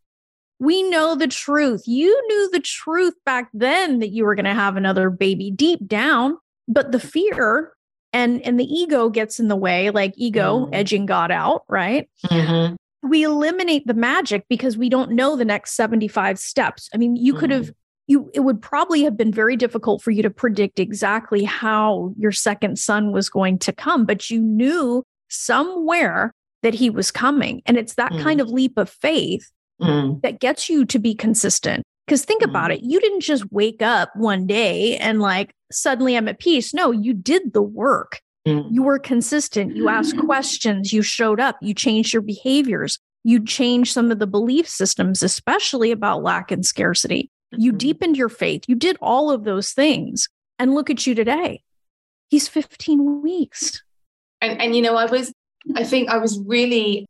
We know the truth. You knew the truth back then that you were going to have another baby deep down, but the fear and and the ego gets in the way, like ego mm. edging God out, right? Mm-hmm. We eliminate the magic because we don't know the next 75 steps. I mean, you mm. could have mm. You it would probably have been very difficult for you to predict exactly how your second son was going to come, but you knew somewhere that he was coming. And it's that mm. kind of leap of faith mm. that gets you to be consistent. Because think mm. about it, you didn't just wake up one day and like suddenly I'm at peace. No, you did the work. Mm. You were consistent. You asked questions. You showed up. You changed your behaviors. You changed some of the belief systems, especially about lack and scarcity. You mm-hmm. deepened your faith. You did all of those things. And look at you today. He's 15 weeks. And, and you know, I was, I think I was really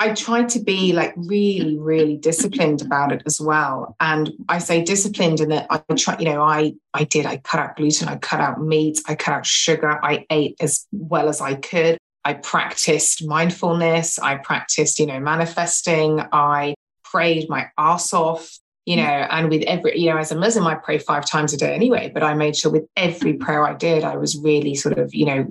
I tried to be like really, really disciplined about it as well. And I say disciplined in that I try, you know, I I did, I cut out gluten, I cut out meat, I cut out sugar, I ate as well as I could. I practiced mindfulness, I practiced, you know, manifesting, I prayed my ass off, you know, and with every, you know, as a Muslim, I pray five times a day anyway, but I made sure with every prayer I did, I was really sort of, you know,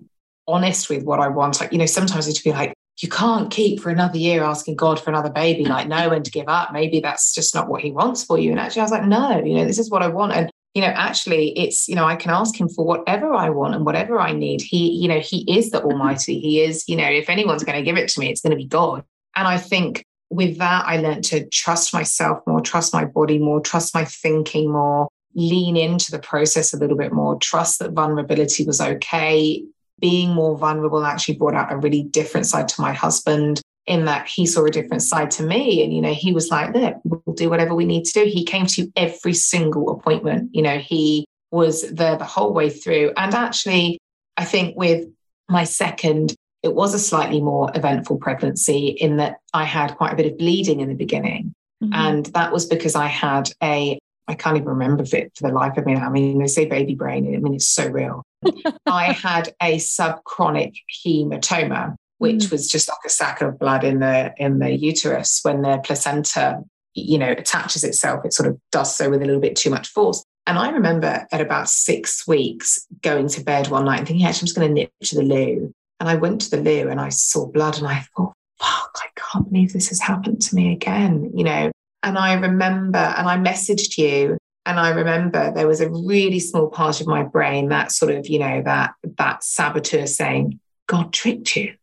honest with what I want. Like, you know, sometimes I'd be like, you can't keep for another year asking God for another baby, like know when to give up. Maybe that's just not what he wants for you. And actually, I was like, no, you know, this is what I want. And, you know, actually, it's, you know, I can ask him for whatever I want and whatever I need. He, you know, he is the Almighty. He is, you know, if anyone's going to give it to me, it's going to be God. And I think with that, I learned to trust myself more, trust my body more, trust my thinking more, lean into the process a little bit more, trust that vulnerability was okay, being more vulnerable actually brought out a really different side to my husband in that he saw a different side to me. And, you know, he was like, look, we'll do whatever we need to do. He came to every single appointment. You know, he was there the whole way through. And actually, I think with my second, it was a slightly more eventful pregnancy in that I had quite a bit of bleeding in the beginning. Mm-hmm. And that was because I had a I can't even remember it for the life of me. now. I mean, they say baby brain. I mean, it's so real. I had a subchorionic hematoma, which mm. was just like a sack of blood in the in the uterus when the placenta, you know, attaches itself. It sort of does so with a little bit too much force. And I remember at about six weeks going to bed one night and thinking, actually, I'm just going to nip to the loo. And I went to the loo and I saw blood and I thought, fuck, I can't believe this has happened to me again. You know, and I remember, and I messaged you, and I remember there was a really small part of my brain that sort of, you know, that that saboteur saying, God tricked you.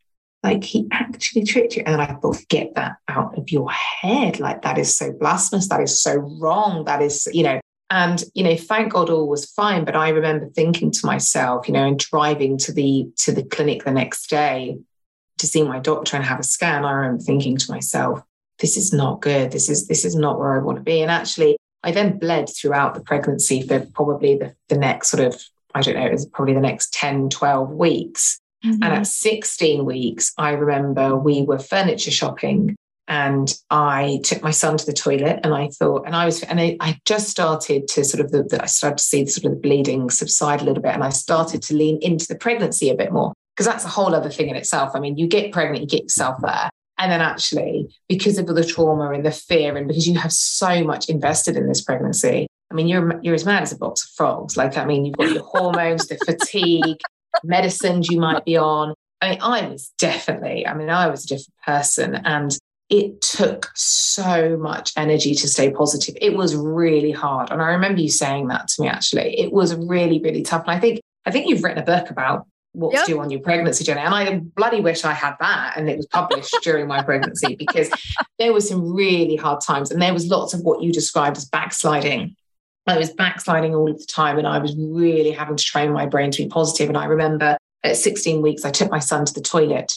Like he actually tricked you. And I thought, get that out of your head. Like that is so blasphemous. That is so wrong. That is, you know, and you know, thank God all was fine. But I remember thinking to myself, you know, and driving to the to the clinic the next day to see my doctor and have a scan. I remember thinking to myself, this is not good. This is this is not where I want to be. And actually, I then bled throughout the pregnancy for probably the, the next sort of, I don't know, it was probably the next 10, 12 weeks. Mm-hmm. And at 16 weeks, I remember we were furniture shopping and I took my son to the toilet and I thought, and I was, and I, I just started to sort of, the, the, I started to see the sort of the bleeding subside a little bit. And I started to lean into the pregnancy a bit more because that's a whole other thing in itself. I mean, you get pregnant, you get yourself there. And then actually, because of the trauma and the fear, and because you have so much invested in this pregnancy, I mean, you're you're as mad as a box of frogs. Like, I mean, you've got your hormones, the fatigue, medicines you might be on. I mean, I was definitely, I mean, I was a different person. And it took so much energy to stay positive. It was really hard. And I remember you saying that to me actually. It was really, really tough. And I think I think you've written a book about what yep. to do on your pregnancy journey. And I bloody wish I had that and it was published during my pregnancy because there were some really hard times and there was lots of what you described as backsliding. I was backsliding all of the time and I was really having to train my brain to be positive. And I remember at 16 weeks, I took my son to the toilet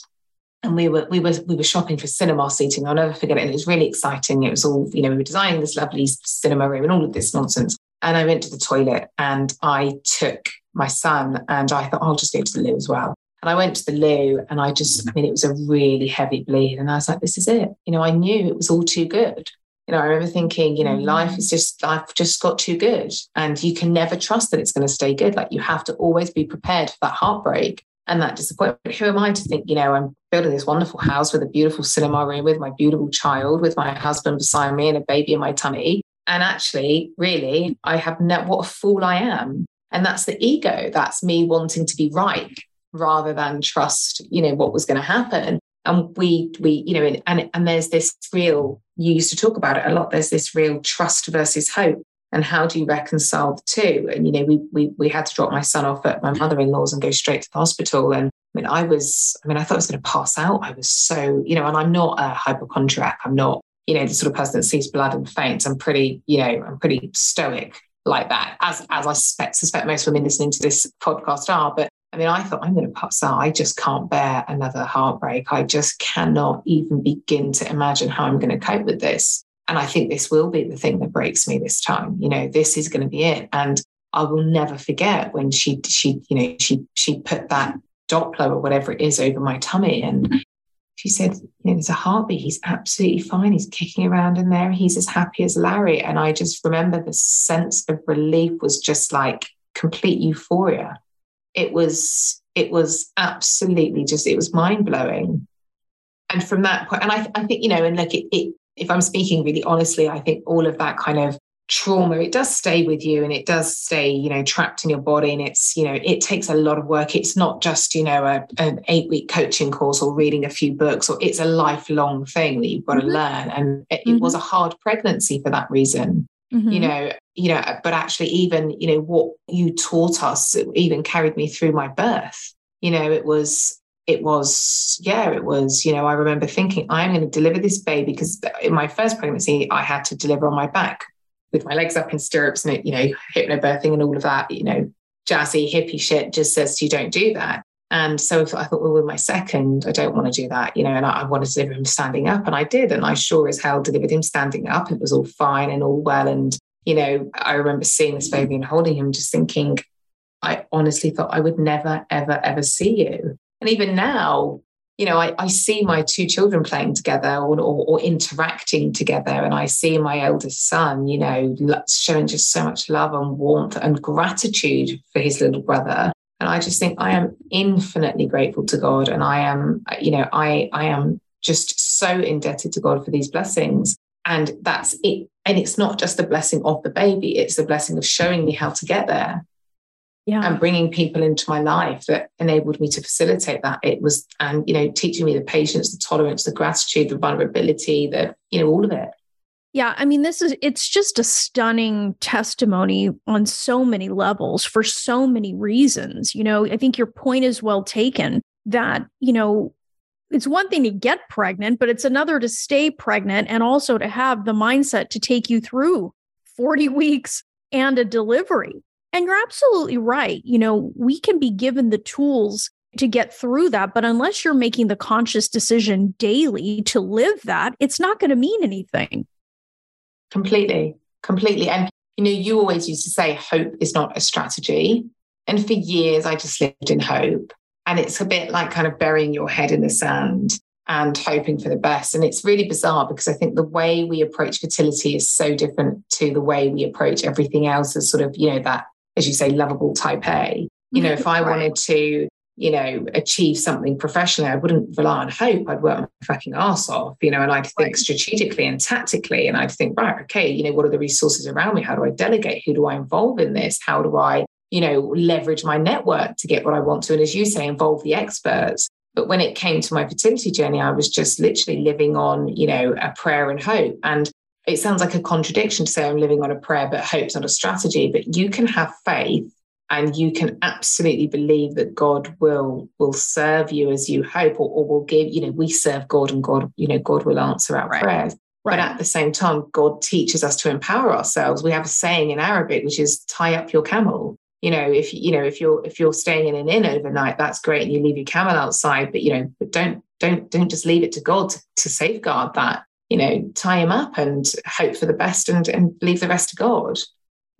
and we were we were we were shopping for cinema seating. I'll never forget it. And it was really exciting. It was all, you know, we were designing this lovely cinema room and all of this nonsense. And I went to the toilet and I took my son and I thought, oh, I'll just go to the loo as well. And I went to the loo and I just, I mean, it was a really heavy bleed. And I was like, this is it. You know, I knew it was all too good. You know, I remember thinking, you know, mm. life is just, life just got too good. And you can never trust that it's going to stay good. Like you have to always be prepared for that heartbreak and that disappointment. Who am I to think, you know, I'm building this wonderful house with a beautiful cinema room with my beautiful child, with my husband beside me and a baby in my tummy. And actually, really, I have ne- what a fool I am. And that's the ego. That's me wanting to be right rather than trust, you know, what was going to happen. And we, we, you know, and, and there's this real, you used to talk about it a lot. There's this real trust versus hope. And how do you reconcile the two? And, you know, we, we, we had to drop my son off at my mother in law's and go straight to the hospital. And I mean, I was, I mean, I thought I was going to pass out. I was so, you know, and I'm not a hypochondriac. I'm not, you know, the sort of person that sees blood and faints. I'm pretty, you know, I'm pretty stoic like that, as as I suspect, suspect most women listening to this podcast are. But I mean, I thought I'm going to pass out. I just can't bear another heartbreak. I just cannot even begin to imagine how I'm going to cope with this. And I think this will be the thing that breaks me this time. You know, this is going to be it. And I will never forget when she she you know she she put that Doppler or whatever it is over my tummy and mm-hmm. she said, you know, there's a heartbeat. He's absolutely fine. He's kicking around in there. He's as happy as Larry. And I just remember the sense of relief was just like complete euphoria. It was, it was absolutely just, it was mind blowing. And from that point, and I, I think, you know, and like it, it, if I'm speaking really honestly, I think all of that kind of trauma it does stay with you and it does stay you know trapped in your body and it's you know it takes a lot of work it's not just you know a, an eight week coaching course or reading a few books or it's a lifelong thing that you've got mm-hmm. to learn and it, mm-hmm. it, was a hard pregnancy for that reason mm-hmm. you know you know but actually even you know what you taught us even carried me through my birth you know it was it was yeah it was you know i remember thinking i'm going to deliver this baby because in my first pregnancy i had to deliver on my back with my legs up in stirrups and, you know, hypnobirthing and all of that, you know, jazzy hippie shit just says you don't do that. And so I thought, well, with my second, I don't want to do that, you know, and I, I wanted to deliver him standing up. And I did. And I sure as hell delivered him standing up. It was all fine and all well. And, you know, I remember seeing this baby and holding him, just thinking, I honestly thought I would never, ever, ever see you. And even now, you know, I, I see my two children playing together or, or, or, interacting together, and I see my eldest son, you know, showing just so much love and warmth and gratitude for his little brother. And I just think I am infinitely grateful to God, and I am, uh, you know, I I am just so indebted to God for these blessings. And that's it. And it's not just the blessing of the baby; it's the blessing of showing me how to get there yeah. and bringing people into my life that enabled me to facilitate that. It was and you know teaching me the patience the tolerance the gratitude the vulnerability the you know all of it. Yeah i mean this is it's just a stunning testimony on so many levels for so many reasons. You know i think your point is well taken that you know it's one thing to get pregnant but it's another to stay pregnant and also to have the mindset to take you through 40 weeks and a delivery and you're absolutely right. You know, we can be given the tools to get through that, but unless you're making the conscious decision daily to live that, it's not going to mean anything. Completely, completely. And, you know, you always used to say hope is not a strategy. And for years, I just lived in hope. And it's a bit like kind of burying your head in the sand and hoping for the best. And it's really bizarre because I think the way we approach fertility is so different to the way we approach everything else as sort of, you know, that as you say, lovable type A. You know, if I right. wanted to, you know, achieve something professionally, I wouldn't rely on hope. I'd work my fucking ass off, you know, and I'd think right. strategically and tactically. And I'd think, right, okay, you know, what are the resources around me? How do I delegate? Who do I involve in this? How do I, you know, leverage my network to get what I want to? And as you say, involve the experts. But when it came to my fertility journey, I was just literally living on, you know, a prayer and hope. And it sounds like a contradiction to say I'm living on a prayer, but hope's not a strategy. But you can have faith and you can absolutely believe that God will will serve you as you hope or, or will give, you know, we serve God and God, you know, God will answer our right. prayers. Right. But at the same time, God teaches us to empower ourselves. We have a saying in Arabic, which is tie up your camel. You know, if you know, if you're if you're staying in an inn overnight, that's great. And you leave your camel outside, but you know, but don't don't don't just leave it to God to, to safeguard that you know, tie him up and hope for the best and, and leave the rest to God.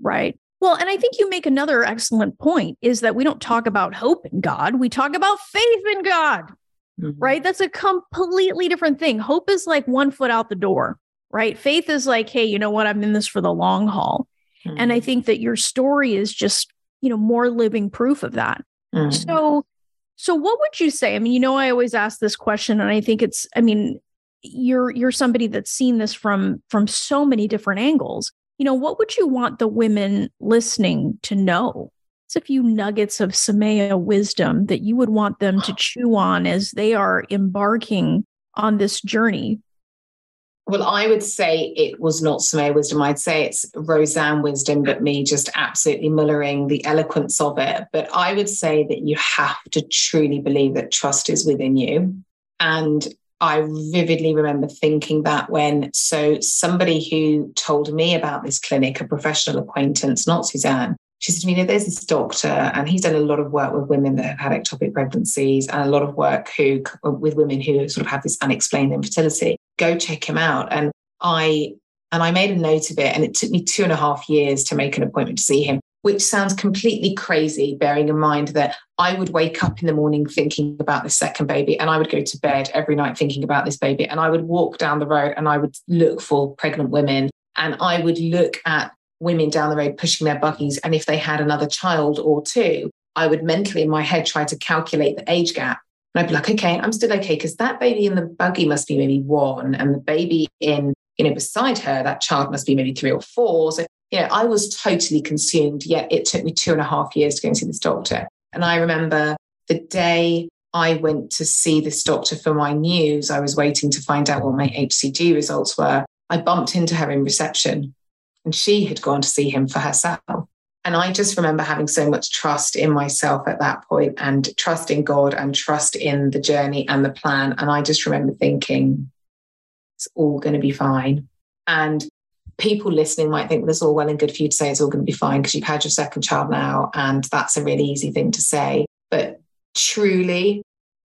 Right. Well, and I think you make another excellent point is that we don't talk about hope in God, we talk about faith in God. Mm-hmm. Right? That's a completely different thing. Hope is like one foot out the door, right? Faith is like, hey, you know what? I'm in this for the long haul. Mm-hmm. And I mm-hmm. think that your story is just, you know, more living proof of that. Mm-hmm. So so what would you say? I mean, you know, I always ask this question and I think it's I mean, you're you're somebody that's seen this from from so many different angles you know what would you want the women listening to know it's a few nuggets of Samaya wisdom that you would want them to chew on as they are embarking on this journey well, I would say it was not Samaya wisdom. I'd say it's Rosanne wisdom, but me just absolutely mullering the eloquence of it. But I would say that you have to truly believe that trust is within you. And I vividly remember thinking that when so somebody who told me about this clinic, a professional acquaintance, not Suzanne, she said to me, you know, there's this doctor and he's done a lot of work with women that have had ectopic pregnancies and a lot of work who with women who sort of have this unexplained infertility. Go check him out. And I and I made a note of it. And it took me two and a half years to make an appointment to see him which sounds completely crazy, bearing in mind that I would wake up in the morning thinking about this second baby, and I would go to bed every night thinking about this baby. And I would walk down the road and I would look for pregnant women, and I would look at women down the road pushing their buggies. And if they had another child or two, I would mentally in my head try to calculate the age gap. And I'd be like, okay, I'm still okay, because that baby in the buggy must be maybe one, and the baby in, you know, beside her, that child must be maybe three or four. So you know, I was totally consumed, yet it took me two and a half years to go and see this doctor. And I remember the day I went to see this doctor for my news, I was waiting to find out what my HCG results were. I bumped into her in reception and she had gone to see him for herself. And I just remember having so much trust in myself at that point and trust in God and trust in the journey and the plan. And I just remember thinking, it's all going to be fine. And people listening might think there's all well and good for you to say it's all going to be fine because you've had your second child now. And that's a really easy thing to say. But truly,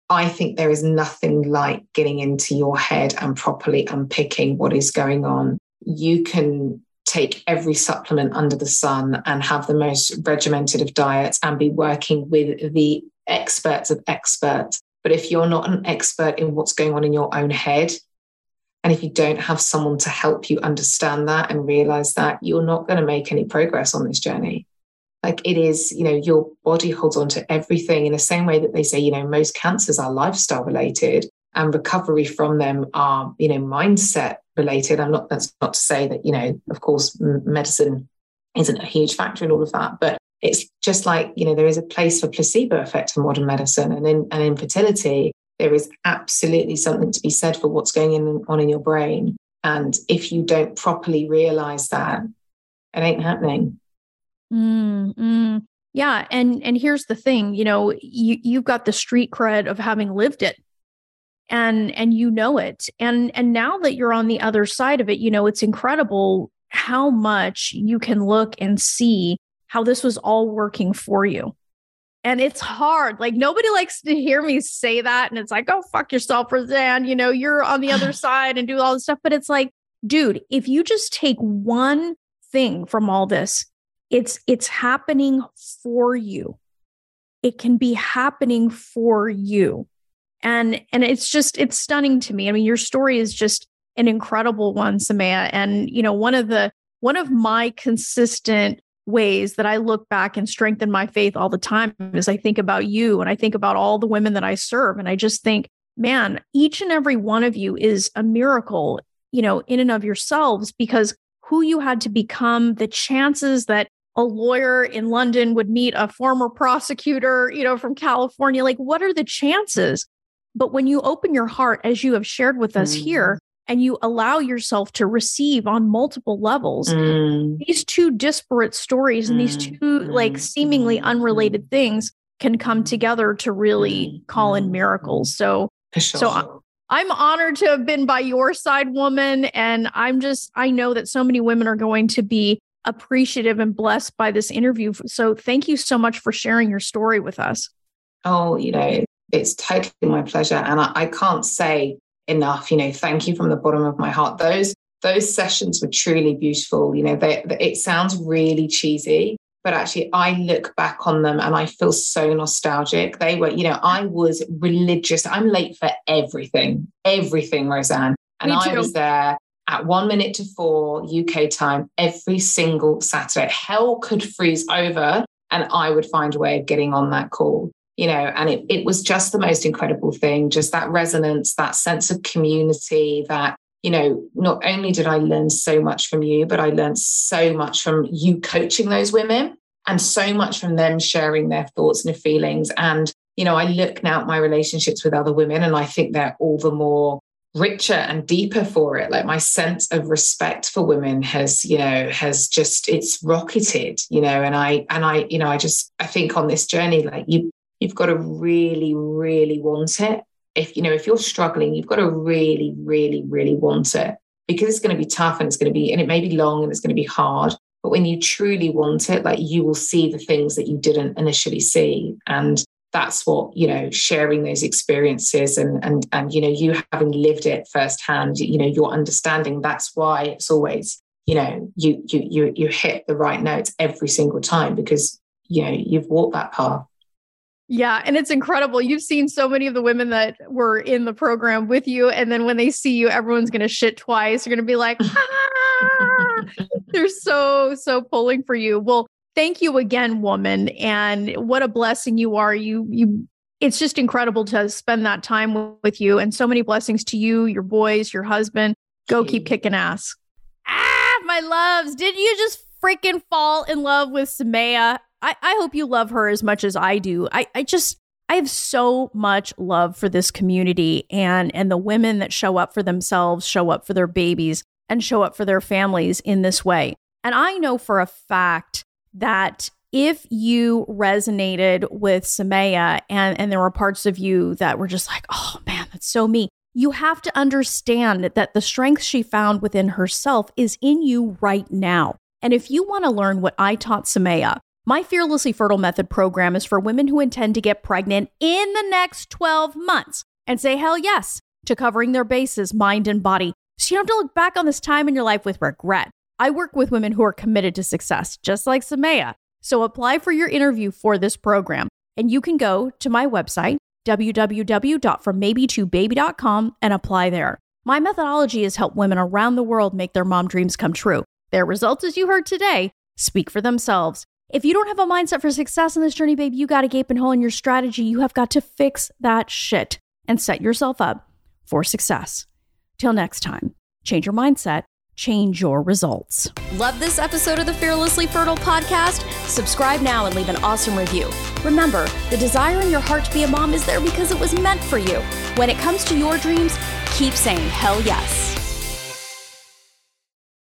I think there is nothing like getting into your head and properly unpicking what is going on. You can take every supplement under the sun and have the most regimented of diets and be working with the experts of experts. But if you're not an expert in what's going on in your own head, and if you don't have someone to help you understand that and realize that, you're not going to make any progress on this journey. Like it is, you know, your body holds on to everything in the same way that they say, you know, most cancers are lifestyle related and recovery from them are, you know, mindset related. I'm not, that's not to say that, you know, of course, medicine isn't a huge factor in all of that, but it's just like, you know, there is a place for placebo effect in modern medicine and in, and in fertility there is absolutely something to be said for what's going in, on in your brain. And if you don't properly realize that, it ain't happening. Mm. Yeah, and and here's the thing, you know, you you've got the street cred of having lived it, and and you know it, and and now that you're on the other side of it, you know, it's incredible how much you can look and see how this was all working for you. And it's hard. Like nobody likes to hear me say that. And it's like, oh, fuck yourself, Rosanne. You know, you're on the other side and do all this stuff. But it's like, dude, if you just take one thing from all this, it's it's happening for you. It can be happening for you. And and it's just it's stunning to me. I mean, your story is just an incredible one, Samaya. And you know, one of the one of my consistent ways that I look back and strengthen my faith all the time as I think about you and I think about all the women that I serve. And I just think, man, each and every one of you is a miracle, you know, in and of yourselves because who you had to become, the chances that a lawyer in London would meet a former prosecutor, you know, from California. Like, what are the chances? But when you open your heart, as you have shared with us mm. here, and you allow yourself to receive on multiple levels mm. these two disparate stories and these mm. two like seemingly mm. unrelated things can come together to really call in miracles so sure. so I'm honored to have been by your side, woman. And I'm just, I know that so many women are going to be appreciative and blessed by this interview. So thank you so much for sharing your story with us. Oh, you know, it's totally my pleasure. And I, I can't say enough. You know, thank you from the bottom of my heart. Those those sessions were truly beautiful. You know, they, they, it sounds really cheesy, but actually, I look back on them and I feel so nostalgic. They were, you know, I was religious. I'm late for everything, everything, Rosanne, and I was there at one minute to four UK time every single Saturday. Hell could freeze over, and I would find a way of getting on that call you know, and it, it was just the most incredible thing, just that resonance, that sense of community, that, you know, not only did I learn so much from you, but I learned so much from you coaching those women and so much from them sharing their thoughts and their feelings. And, you know, I look now at my relationships with other women and I think they're all the more richer and deeper for it like my sense of respect for women has you know has just it's rocketed you know and i and i you know i just i think on this journey like you you've got to really, really want it. If you know, if you're struggling, you've got to really, really, really want it because it's going to be tough and it's going to be, and it may be long and it's going to be hard. But when you truly want it, like you will see the things that you didn't initially see. And that's what, you know, sharing those experiences and and and you know, you having lived it firsthand, you know, your understanding, that's why it's always, you know, you you you you hit the right notes every single time because you know you've walked that path. Yeah, and it's incredible. You've seen so many of the women that were in the program with you, and then when they see you, everyone's going to shit twice. You're going to be like, ah! they're so so pulling for you. Well, thank you again, woman, and what a blessing you are. You you. It's just incredible to spend that time with you, and so many blessings to you, your boys, your husband. Go keep kicking ass. Ah, my loves, did you just freaking fall in love with Samaya. I, I hope you love her as much as I do. I, I just I have so much love for this community and and the women that show up for themselves, show up for their babies, and show up for their families in this way. And I know for a fact that if you resonated with Samaya and, and there were parts of you that were just like, oh man, that's so me, you have to understand that the strength she found within herself is in you right now. And if you want to learn what I taught Samaya, my Fearlessly Fertile Method program is for women who intend to get pregnant in the next 12 months and say hell yes to covering their bases, mind and body. So you don't have to look back on this time in your life with regret. I work with women who are committed to success, just like Samaya. So apply for your interview for this program. And you can go to my website, www.frommaybe2baby.com, and apply there. My methodology has helped women around the world make their mom dreams come true. Their results, as you heard today, speak for themselves. If you don't have a mindset for success in this journey, babe, you got a gaping hole in your strategy. You have got to fix that shit and set yourself up for success. Till next time, change your mindset change your results. Love this episode of the Fearlessly Fertile podcast? Subscribe now and leave an awesome review. Remember, the desire in your heart to be a mom is there because it was meant for you. When it comes to your dreams, keep saying hell yes.